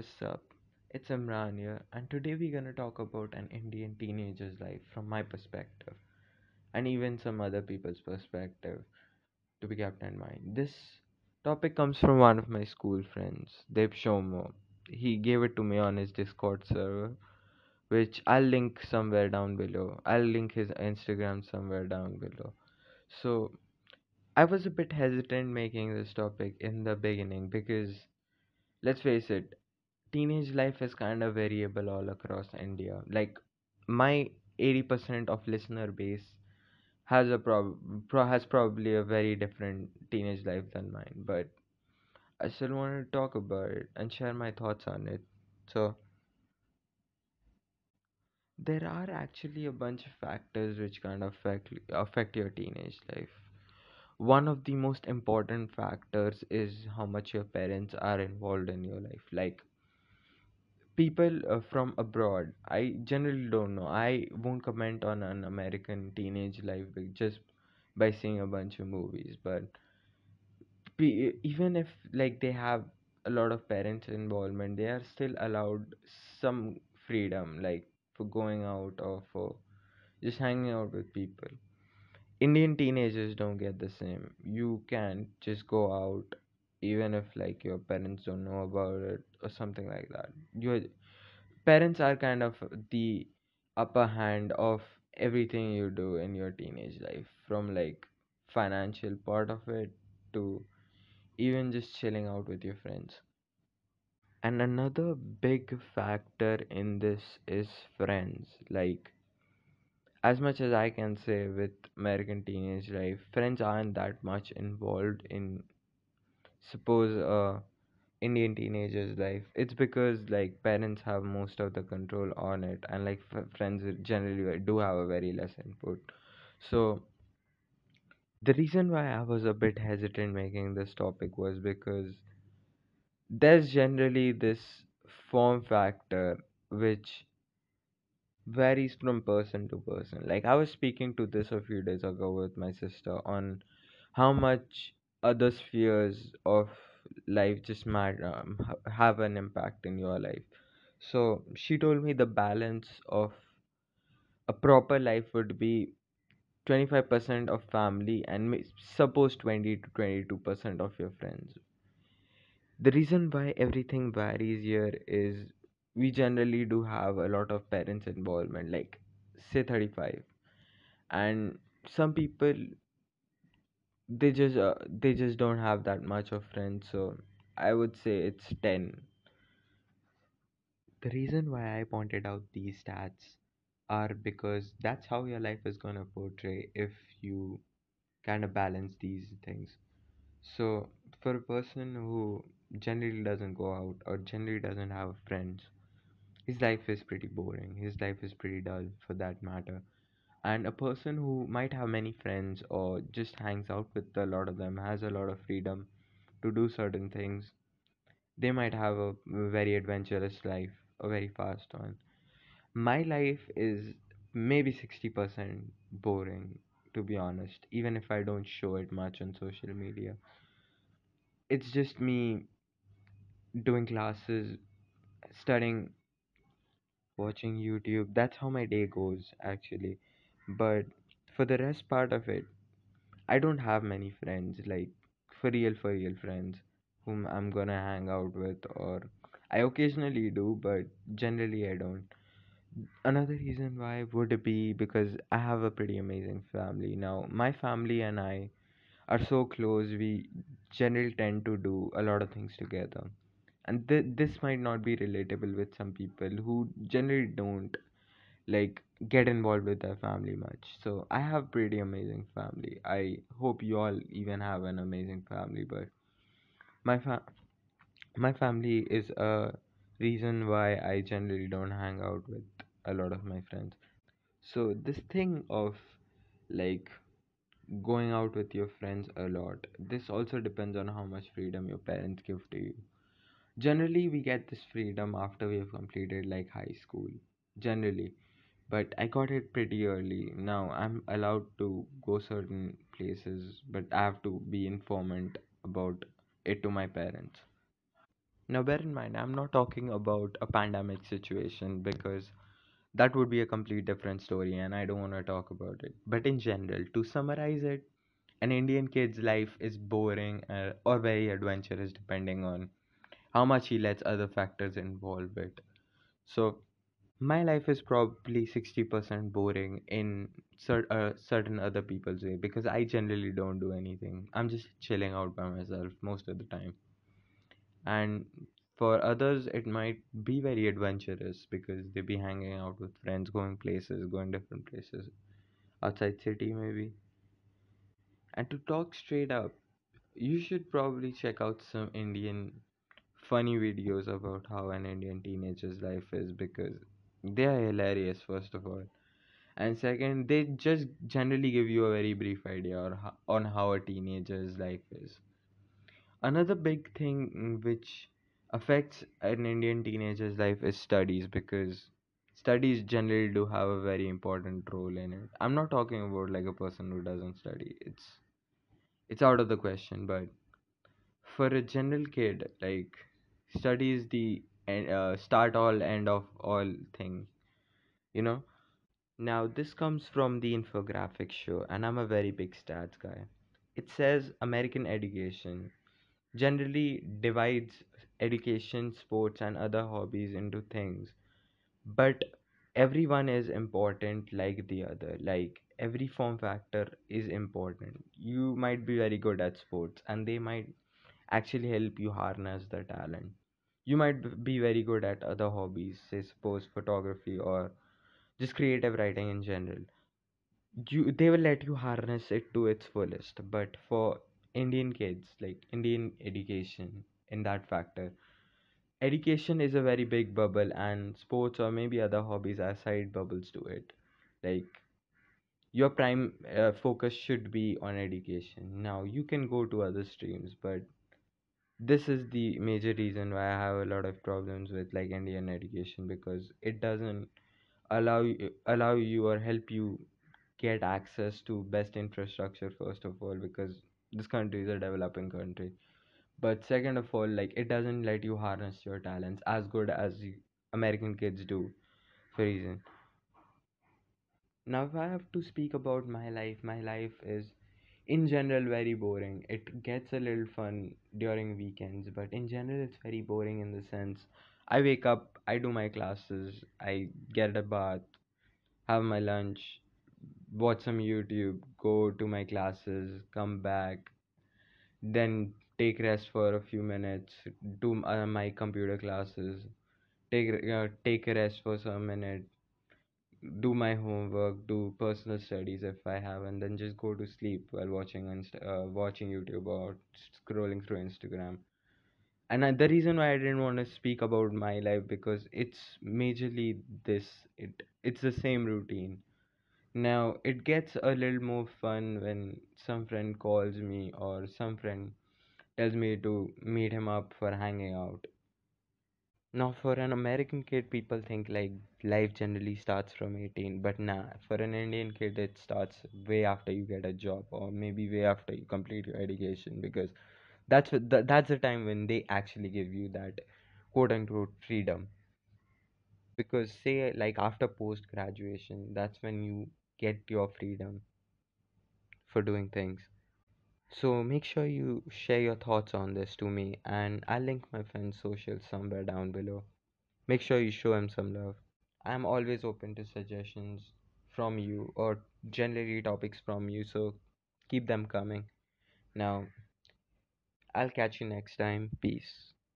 what's up? It's Imran here, and today we're gonna talk about an Indian teenager's life from my perspective, and even some other people's perspective to be kept in mind. This topic comes from one of my school friends, Debsoumya. He gave it to me on his Discord server, which I'll link somewhere down below. I'll link his Instagram somewhere down below. So I was a bit hesitant making this topic in the beginning because let's face it, teenage life is kind of variable all across India. Like my 80% of listener base has a prob pro- has probably a very different teenage life than mine, but I still want to talk about it and share my thoughts on it. So there are actually a bunch of factors which kind of affect affect your teenage life. One of the most important factors is how much your parents are involved in your life. Like people uh, from abroad i generally don't know. I won't comment on an american teenage life just by seeing a bunch of movies but even if like they have a lot of parents involvement they are still allowed some freedom like for going out or for just hanging out with people. Indian teenagers don't get the same. You can't just go out even if like your parents don't know about it or something like that. Your parents are kind of the upper hand of everything you do in your teenage life from like financial part of it to even just chilling out with your friends. And another big factor in this is friends. Like as much as i can say with american teenage life friends aren't that much involved in suppose a Indian teenagers' life. It's because like parents have most of the control on it, and like f- friends generally do have a very less input. So the reason why I was a bit hesitant making this topic was because there's generally this form factor which varies from person to person. Like I was speaking to this a few days ago with my sister on how much other spheres of life just matter um, ha- have an impact in your life. So she told me the balance of a proper life would be 25% of family and suppose 20 to 22% of your friends. The reason why everything varies here is we generally do have a lot of parents involvement like say 35 and some people they just uh, they just don't have that much of friends so i would say it's 10 the reason why i pointed out these stats are because that's how your life is going to portray if you kind of balance these things. So for a person who generally doesn't go out or generally doesn't have friends his life is pretty boring. His life is pretty dull for that matter and a person who might have many friends or just hangs out with a lot of them has a lot of freedom to do certain things. They might have a very adventurous life a very fast one. My life is maybe 60% boring to be honest even if i don't show it much on social media. It's just me doing classes studying watching youtube. That's how my day goes actually but for the rest part of it I don't have many friends, like for real, for real friends whom I'm gonna hang out with, or I occasionally do, but generally I don't. Another reason why would be because I have a pretty amazing family. Now, my family and I are so close, we generally tend to do a lot of things together. And th- this might not be relatable with some people who generally don't like get involved with their family much. So I have pretty amazing family. I hope you all even have an amazing family, but my fa- my family is a reason why I generally don't hang out with a lot of my friends. So this thing of like going out with your friends a lot, this also depends on how much freedom your parents give to you. Generally, we get this freedom after we have completed like high school. Generally, but I got it pretty early. Now I'm allowed to go certain places, but I have to be informant about it to my parents. Now, bear in mind, I'm not talking about a pandemic situation because that would be a complete different story and I don't want to talk about it. But in general, to summarize it, an Indian kid's life is boring uh, or very adventurous depending on how much he lets other factors involve it. So, my life is probably 60% boring in cer- uh, certain other people's way because I generally don't do anything. I'm just chilling out by myself most of the time. And for others, it might be very adventurous because they be hanging out with friends, going places, going different places outside city maybe. And to talk straight up, you should probably check out some Indian funny videos about how an Indian teenager's life is because they are hilarious, first of all. And second, they just generally give you a very brief idea on how a teenager's life is. Another big thing mm, which affects an Indian teenager's life is studies because studies generally do have a very important role in it. I'm not talking about like a person who doesn't study. It's it's out of the question, but for a general kid, like study is the en- uh, start all end of all thing, you know? Now this comes from the infographic show and I'm a very big stats guy. It says American education generally divides education, sports, and other hobbies into things, but everyone is important like the other. Like every form factor is important. You might be very good at sports, and they might actually help you harness the talent. You might be very good at other hobbies, say suppose photography or just creative writing in general. You they will let you harness it to its fullest. But for Indian kids, like Indian education in that factor, education is a very big bubble and sports or maybe other hobbies are side bubbles to it like your prime uh, focus should be on education now you can go to other streams but this is the major reason why i have a lot of problems with like indian education because it doesn't allow you allow you or help you get access to best infrastructure first of all because this country is a developing country. But second of all like it doesn't let you harness your talents as good as american kids do for reason. Now if i have to speak about my life my life is in general very boring. It gets a little fun during weekends but in general it's very boring in the sense i wake up i do my classes i get a bath have my lunch watch some youtube go to my classes come back then take rest for a few minutes do uh, my computer classes take uh, take a rest for some minute do my homework do personal studies if i have and then just go to sleep while watching Inst- uh, watching youtube or scrolling through instagram and I, the reason why i didn't want to speak about my life because it's majorly this it it's the same routine now it gets a little more fun when some friend calls me or some friend tells me to meet him up for hanging out. Now, for an American kid, people think like life generally starts from 18, but nah, for an Indian kid, it starts way after you get a job or maybe way after you complete your education because that's what, th- that's the time when they actually give you that quote unquote freedom. Because, say, like after post graduation, that's when you get your freedom for doing things. So make sure you share your thoughts on this to me, and I'll link my friend's social somewhere down below. Make sure you show him some love. I'm always open to suggestions from you or generally topics from you, so keep them coming. Now, I'll catch you next time. Peace.